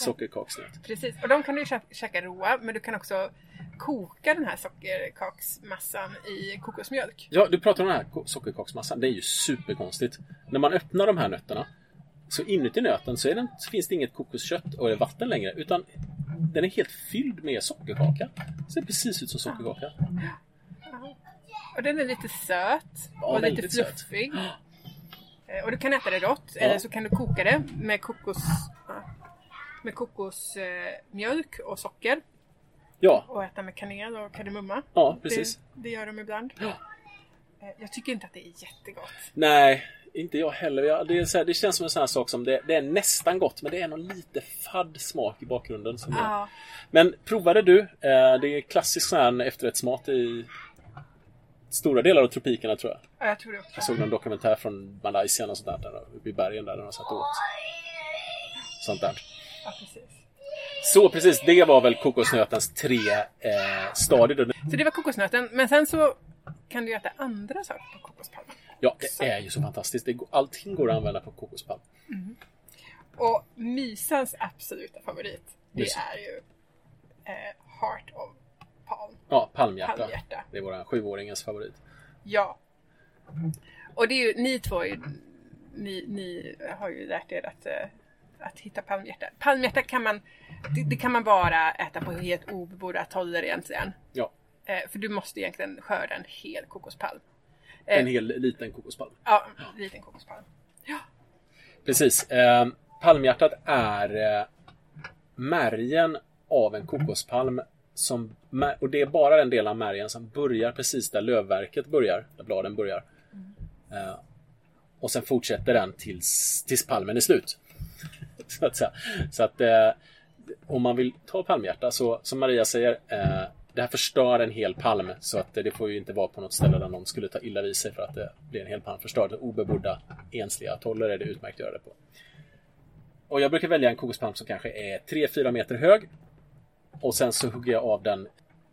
Sockerkaksnöt. Precis, och de kan du kä- käka råa men du kan också koka den här sockerkaksmassan i kokosmjölk. Ja, du pratar om den här sockerkaksmassan. Det är ju superkonstigt. När man öppnar de här nötterna så inuti nöten så, den, så finns det inget kokoskött och vatten längre utan den är helt fylld med sockerkaka. Ser precis ut som sockerkaka. Ja. Och den är lite söt Ja, och lite fluffig. Eh, Och du kan äta det rått eller så kan du koka det med kokos ja, med kokosmjölk och socker Ja, och äta med kanel och kardemumma. ja precis. Det, det gör de ibland. Ja. Eh, Jag tycker inte att det är jättegott. Nej, inte jag heller. Jag- Det, här, det känns som en sån här sak som det, det är nästan gott men det är någon lite fadd smak i bakgrunden. Som Ja, Men provade du? Eh, det är klassisk sån här efterrättsmat i stora delar av tropikerna tror jag. ja, jag tror det också. Jag såg någon dokumentär från Malaysia och sånt där, där uppe i bergen där de satt och åt. Sånt där. Ja, precis. Så precis, det var väl kokosnötens tre eh, stadier. Så det var kokosnöten. Men sen så kan du äta andra saker på kokospalmen. Ja, det är ju så fantastiskt. Det allting går att använda på kokospalm. Och mysans absoluta favorit, det Mysa. är ju eh, Heart of Palm. Ja, palmhjärta. Palmhjärta. Det är vår sjuåringens favorit. Ja. Och det är ju, ni två ju, ni, ni har ju lärt er att, eh, att hitta palmhjärta. Palmhjärta kan man, det, det kan man bara äta på helt obebodda atoller egentligen. Ja, Eh, för du måste egentligen skörda en hel kokospalm. Eh, en hel liten kokospalm. Ja, en liten kokospalm. Ja. Precis. Eh, palmhjärtat är eh, märgen av en kokospalm. Som, och det är bara den delen av märgen som börjar precis där lövverket börjar. Där bladen börjar. Eh, och sen fortsätter den tills, tills palmen är slut. så att säga. Så att eh, om man vill ta palmhjärta så som Maria säger eh, det här förstör en hel palm så att det får ju inte vara på något ställe där någon skulle ta illa vid sig för att det blir en hel palm förstörd. Obebodda ensliga atoller är det utmärkt att göra det på. Och jag brukar välja en kokospalm som kanske är 3-4 meter hög. Och sen så hugger jag av den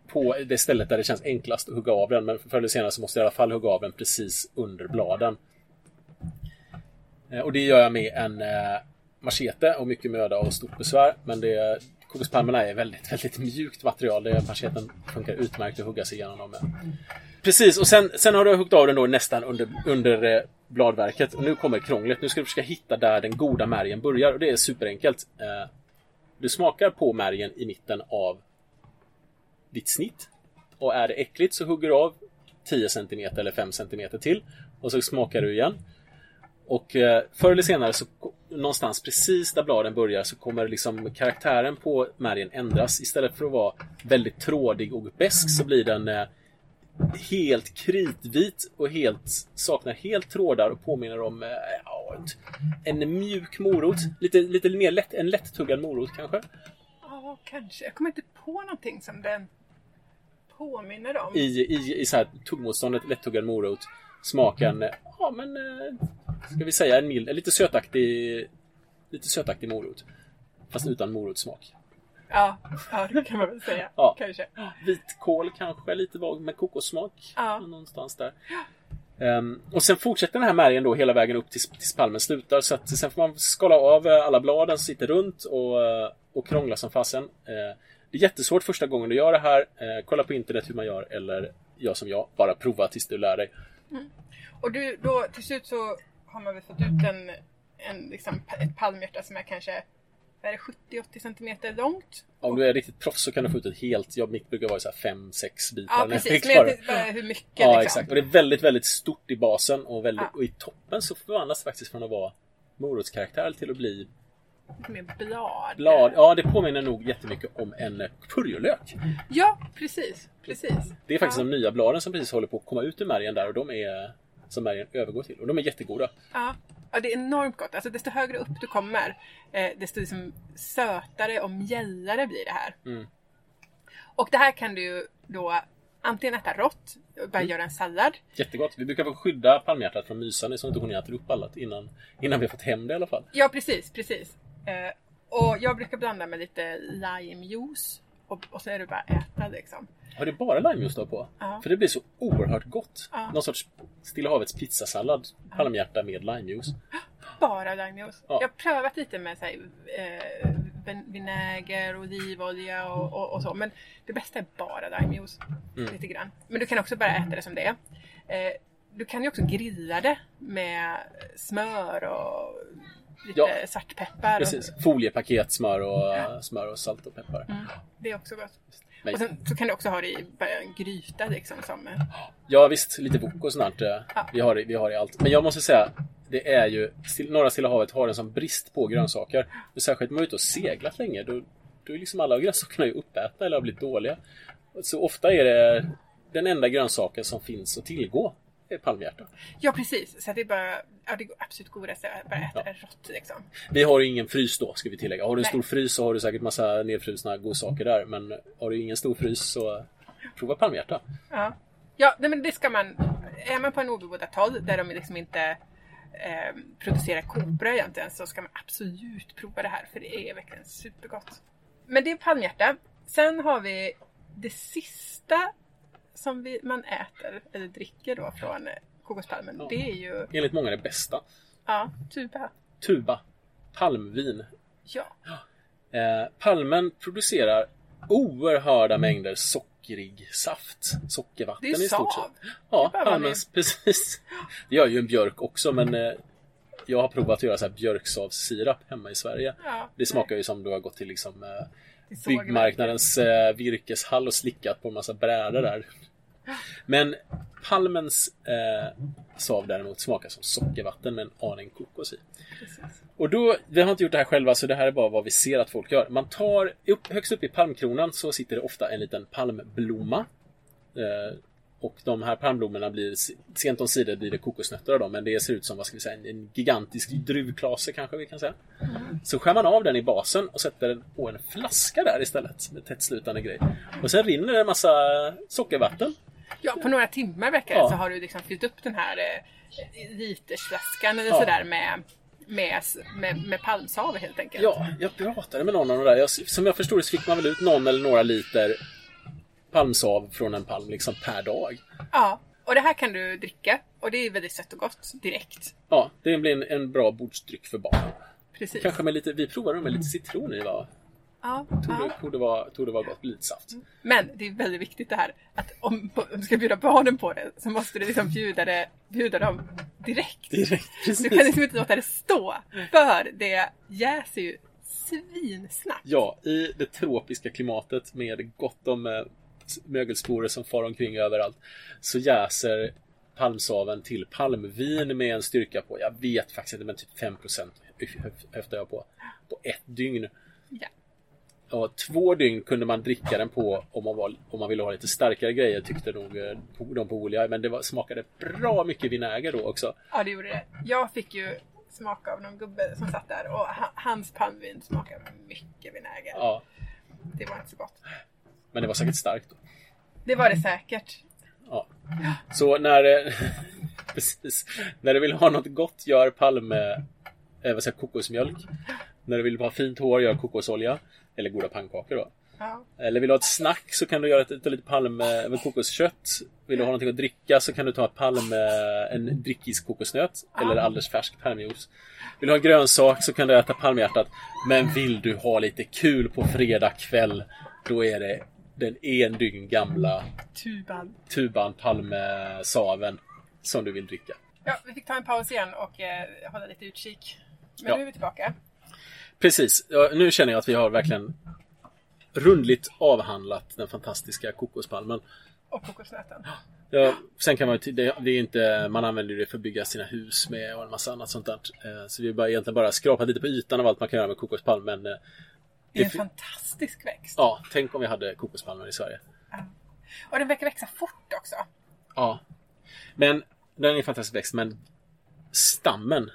på det stället där det känns enklast att hugga av den. Men förr eller senare så måste jag i alla fall hugga av den precis under bladen. Eh, och det gör jag med en eh, machete och mycket möda och stort besvär. Men det, kokospalmerna är väldigt, väldigt mjukt material. Det, macheten funkar utmärkt att hugga sig igenom dem med. Precis, och sen, sen har du huggit av den då nästan under, under eh, bladverket. Och nu kommer krånglet. Nu ska du försöka hitta där den goda märgen börjar. Och det är superenkelt. Eh, du smakar på märgen i mitten av ditt snitt. Och är det äckligt så hugger du av 10 cm eller 5 cm till. Och så smakar du igen. Och eh, förr eller senare så någonstans precis där bladen börjar så kommer liksom karaktären på märgen ändras. Istället för att vara väldigt trådig och besk så blir den eh, helt kritvit och helt saknar helt trådar och påminner om eh, ja, en mjuk morot. Lite, lite mer lätt, en lättuggad morot kanske. Ja, kanske. Jag kommer inte på någonting som den påminner om. I, i, i så här tuggmotståndet, lättuggad morot. Smaken, eh, ja men eh, ska vi säga en mild, en lite sötaktig lite sötaktig morot. Fast utan morotssmak. Ja, ja, det kan man väl säga. Ja. Kanske. Vitkål kanske, lite vag med kokossmak. Ja. Någonstans där. Ehm, och sen fortsätter den här märgen då hela vägen upp tills, tills palmen slutar. Så att sen får man skala av eh, alla bladen som sitter runt och, eh, och krångla som fasen. Eh, det är jättesvårt första gången du gör det här. Eh, kolla på internet hur man gör eller gör som jag. Bara prova tills du lär dig. Och du, då till slut så har man väl fått ut en, en liksom, ett palmhjärta som är kanske är det, 70-80 centimeter långt. Om du är riktigt proffs så kan du få ut ett helt. Jag, mitt brukar vara så här 5-6 bitar. Ja, precis. Men bara hur mycket Ja, liksom. exakt. Och det är väldigt, väldigt stort i basen och, väldigt, Ja. och i toppen så förvandlas det faktiskt från att vara morotskaraktär till att bli mer blad. blad. Ja, det påminner nog jättemycket om en eh, purjolök. Ja, precis. Precis. Det är faktiskt ja. de nya bladen som precis håller på att komma ut ur märgen där och de är som märgen övergår till. Och de är jättegoda. Ja. Ja, det är enormt gott. Alltså desto högre upp du kommer, eh, desto liksom sötare och mjällare blir det här. Mm. Och det här kan du då antingen äta rått, bara göra en sallad. Jättegott. Vi brukar få skydda palmhjärtat från mysan så inte hon äter upp allt innan, innan vi har fått hem det i alla fall. Ja, precis, precis. Eh, och jag brukar blanda med lite limejuice och, och så är det bara äta liksom. Har du bara limejuice då på? Ja. För det blir så oerhört gott. Ja. Någon sorts Stilla havets pizzasallad. Palmhjärta med limejuice. Bara limejuice. Ja. Jag har prövat lite med så här, eh, vin- vinäger, olivolja och, och, och så. Men det bästa är bara limejuice. Mm. Lite grann. Men du kan också bara äta det som det är. Eh, du kan ju också grilla det med smör och lite Ja. svartpeppar. Precis. Foliepaket, smör och, smör och salt och peppar. Och, mm, det är också gott. Men, Och sen så kan du också ha det i gryta liksom. Som, eh, ja visst, lite wok och sånt. där. Ja. Vi, har, det- vi har det i allt. Men jag måste säga, det är ju... Norra Stilla havet har en sån brist på grönsaker. Och särskilt om man är ute och seglat länge. Då, då är liksom alla grönsakerna ju uppätna eller har blivit dåliga. Så ofta är det den enda grönsaken som finns att tillgå palmhjärta. Ja precis, så det är bara, ja det går absolut godast att bara äta det rått liksom. Vi har ju ingen frys då, ska vi tillägga. Har du en Nej. stor frys så har du säkert massa nedfrusna godsaker där. Men har du ingen stor frys så prova palmhjärta. Ja, ja nej, men det ska man, är man på en obebodad atoll där de liksom inte eh, producerar kobröd egentligen så ska man absolut prova det här för det är verkligen supergott. Men det är palmhjärta. Sen har vi det sista som vi, man äter eller dricker då från eh, kokospalmen. Ja. Det är ju, Enligt många det bästa. ja, tuba. Tuba. Palmvin. Ja, Eh, palmen producerar oerhörda mängder sockrig saft. Sockervatten i stort sett. Ja, palmens, precis. Det gör ju en björk också men eh, jag har provat att göra så här björksavssirap hemma i Sverige. Ja, Det smakar ju som du har gått till liksom eh, byggmarknadens eh, virkeshall och slickat på en massa brädor där. Men palmens eh, sav däremot smakar som sockervatten med en aning kokos i. Precis. Och då, vi har inte gjort det här själva så det här är bara vad vi ser att folk gör. Man tar, upp, högst upp i palmkronan så sitter det ofta en liten palmblomma. Eh, och de här palmblommorna blir, sent om sidor blir det kokosnötter av dem men det ser ut som, vad ska vi säga, en, gigantisk druvklase kanske vi kan säga. Så skär man av den i basen och sätter den på en flaska där istället med tättslutande grej. Och sen rinner det en massa sockervatten. Ja, på några timmar verkar Ja. så har du liksom fyllt upp den här eh, litersflaskan eller Ja. sådär med, med, med, med palmsav helt enkelt. Ja, jag pratade med någon om det där. Jag, som jag förstod det så fick man väl ut någon eller några liter palmsav från en palm liksom per dag. ja. Och det här kan du dricka och det är väldigt sött och gott direkt. Ja, det blir en, en bra bordsdryck för barn. Precis. Kanske med lite, vi provade med lite citron i va? Ja, Tog ja. det, tog det, var, tog det var gott, lite saft. Men det är väldigt viktigt det här att om om du ska bjuda barnen på det så måste du liksom bjuda, det, bjuda dem direkt. Direkt, Du kan liksom inte låta det stå för det jäser ju svinsnabbt. Ja, i det tropiska klimatet med gott om eh, mögelsporer som far omkring överallt så jäser palmsaven till palmvin med en styrka på, jag vet faktiskt inte, men typ 5% höftar jag på, på ett dygn. Ja. Och två dygn kunde man dricka den på om man, var, om man ville ha lite starkare grejer tyckte nog eh, de på Olia. Men det var, smakade bra mycket vinäger då också. Ja, det gjorde det. Jag fick ju smaka av någon gubbe som satt där och ha- hans palmvin smakade mycket vinäger. Ja, Det var inte så gott. Men det var säkert starkt. Då. Det var det säkert. Ja. Så när, eh, precis, när du vill ha något gott gör palme, eh, vad säger, kokosmjölk. När du vill ha fint hår gör kokosolja. Eller goda pannkakor då. Ja. Eller vill du ha ett snack så kan du göra ett, ta lite palm med kokoskött. Vill du ha någonting att dricka så kan du ta ett palm, en drickis kokosnöt. Eller alldeles färsk palmjuice. Vill du ha en grönsak så kan du äta palmhjärtat. Men vill du ha lite kul på fredag kväll då är det den en dygn gamla Tuban. tuban palmsaven som du vill dricka. Ja, vi fick ta en paus igen och eh, hålla lite utkik. Men Ja. nu är vi tillbaka. Precis, ja, nu känner jag att vi har verkligen rundligt avhandlat den fantastiska kokospalmen. Och kokosnöten. Ja, sen kan man ju- det, det är inte, man använder det för att bygga sina hus med och en massa annat sånt där. Eh, Så vi har bara egentligen bara skrapat lite på ytan av allt man kan göra med kokospalm. Men eh, Det är en fantastisk växt. ja, tänk om vi hade kokospalmer i Sverige. Och den verkar växa fort också. Ja. Men den är en fantastisk växt, men stammen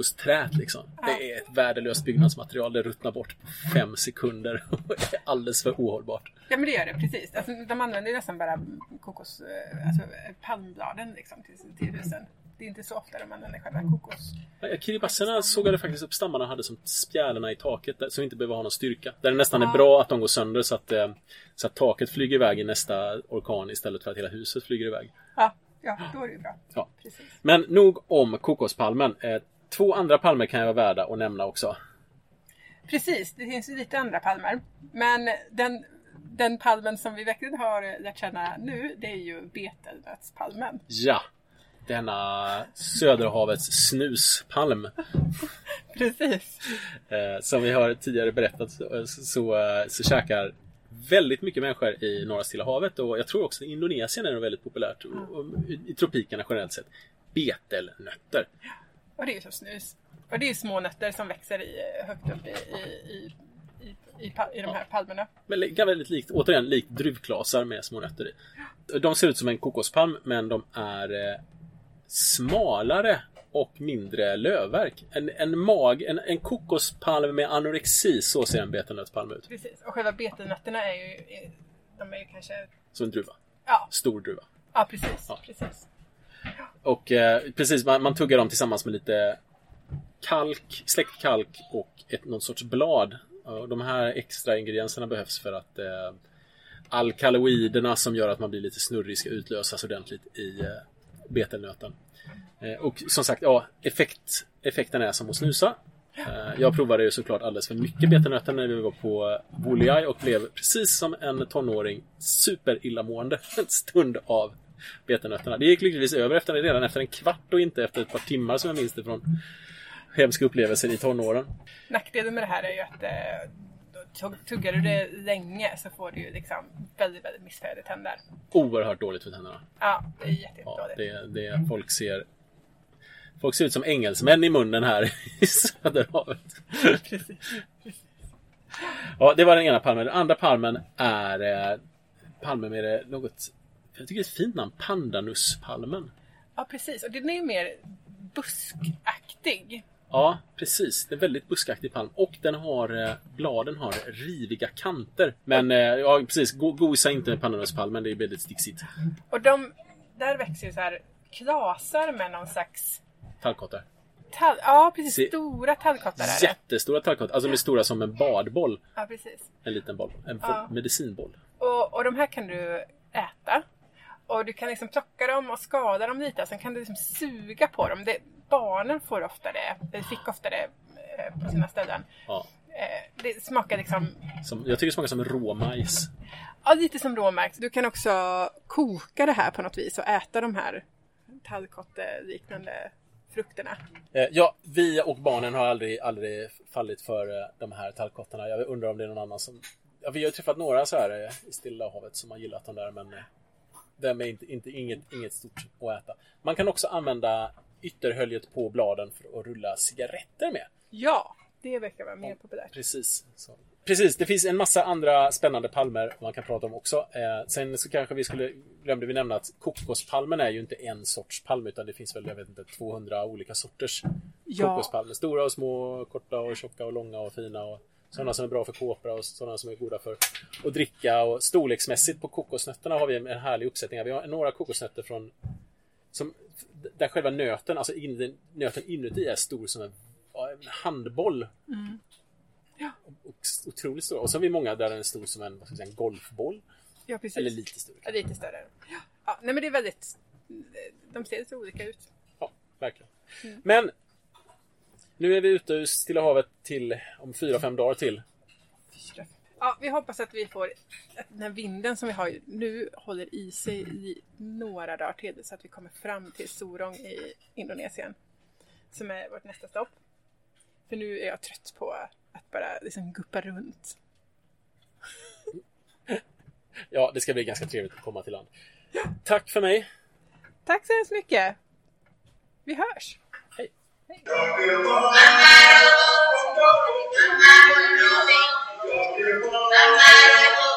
kokosträet liksom. Det är ett värdelöst byggnadsmaterial. Det ruttnar bort på fem sekunder och är alldeles för ohållbart. Ja men det gör det precis. Alltså, de använder nästan bara kokos, eh, alltså palmbladen liksom till, till husen. Det är inte så ofta de använder själva kokos. Kiribasserna sågade faktiskt upp stammarna och hade som spjälorna i taket vi inte behöver ha någon styrka. Där det nästan är Ja. bra att de går sönder så att, eh, så att taket flyger iväg i nästa orkan istället för att hela huset flyger iväg. Ja, ja då är det ju bra. Ja. Precis. Men nog om kokospalmen. Eh, två andra palmer kan jag vara värda att nämna också. Precis, det finns ju lite andra palmer. Men den, den palmen som vi verkligen har lärt känna nu, det är ju betelnötspalmen. Ja! Denna Söderhavets snuspalm. Precis. Eh, som vi har tidigare berättat så, så, eh, så käkar väldigt mycket människor i norra Stilla havet och jag tror också i Indonesien är det väldigt populärt i, tropikerna generellt sett. Betelnötter. Och det är ju som snus. Och det är små nötter som växer i, högt upp i, i, i, i, i, de här palmerna. Men väldigt likt, återigen, likt druvklasar med små nötter i. De ser ut som en kokospalm, men de är eh, smalare och mindre lövverk. En, en mag, en, en kokospalm med anorexi, så ser en betenötspalm ut. Precis. Och själva betenötterna är ju, de är ju kanske, Som en druva. ja, Stor druva. ja precis. Ja. precis. Och eh, precis, man, man tuggar dem tillsammans med lite kalk, släckt kalk och ett, någon sorts blad. Och de här extra ingredienserna behövs för att eh, alkaloiderna som gör att man blir lite snurrig ska utlösas ordentligt i eh, betelnöten. Eh, och som sagt, ja, effekt, effekten är som att snusa. Eh, jag provade ju såklart alldeles för mycket betelnötter när vi var på Wooley och blev precis som en tonåring superillamående en stund av betenötterna. Det gick lyckligtvis över efter, redan efter en kvart och inte efter ett par timmar som jag minns det från hemska upplevelser i tonåren. Nackdelen med det här är ju att eh, tuggar du det länge så får du ju liksom väldigt, väldigt missfärgade tänder. Oerhört dåligt för tänderna. Ja, det är jätte, Ja, jättedåligt. det, det, folk ser Folk ser ut som engelsmän i munnen här i Söderhavet. Precis. Ja, det var den ena palmen. Den andra palmen är eh, palmen med det något jag tycker det är ett fint namn. Pandanuspalmen. Ja, precis. Och den är ju mer buskaktig. Ja, precis. Det är väldigt buskaktig palm. Och den har, eh, bladen har riviga kanter. Men, eh, ja precis. Go gosa inte med pandanuspalmen. Det är väldigt sticksigt. Och de, där växer ju så här klasar med någon slags Tallkottar. tall, ja precis, Se- stora tallkottar är det. Jättestora tallkottar. Alltså de är stora som en badboll. Ja, precis. En liten boll. En Ja. medicinboll. Och, och de här kan du äta. Och du kan liksom plocka dem och skada dem lite. Sen kan du liksom suga på dem. Det, barnen får ofta det, eller fick ofta det eh, på sina ställen. Ja. Eh, det smakar liksom Som, jag tycker det smakar som råmajs. Ja, lite som råmärkt. Du kan också koka det här på något vis och äta de här tallkotteliknande frukterna. Eh, ja, vi och barnen har aldrig, aldrig fallit för eh, de här tallkottarna. Jag undrar om det är någon annan som... Ja, vi har ju träffat några så här eh, i Stilla havet som har gillat de där, men är inte, inte, inget, inget stort att äta. Man kan också använda ytterhöljet på bladen för att rulla cigaretter med. Ja, det verkar vara mer populärt. Precis. Så. Precis, det finns en massa andra spännande palmer man kan prata om också. Eh, sen så kanske vi skulle, glömde vi nämna att kokospalmen är ju inte en sorts palm utan det finns väl, jag vet inte, 200 olika sorters Ja. kokospalmer. Stora och små, korta och tjocka och långa och fina. Och sådana som är bra för kåpor och sådana som är goda för att dricka. Och storleksmässigt på kokosnötterna har vi en härlig uppsättning. Vi har några kokosnötter från som, där själva nöten, alltså in, nöten inuti är stor som en, ja, en handboll. Och otroligt stor. Och så har vi många där den är stor som en, vad ska säga, en golfboll. Ja, precis. Eller lite större. Ja, lite större. Ja. ja, nej men det är väldigt... De ser lite olika ut. Ja, verkligen. Men nu är vi ute ur Stilla havet till om fyra, fem dagar till. Ja, vi hoppas att vi får att den här vinden som vi har nu håller i sig i några dagar till så att vi kommer fram till Sorong i Indonesien. Som är vårt nästa stopp. För nu är jag trött på att bara liksom guppa runt. Ja, det ska bli ganska trevligt att komma till land. Tack för mig. Tack så hemskt mycket! Vi hörs! Hej! Namah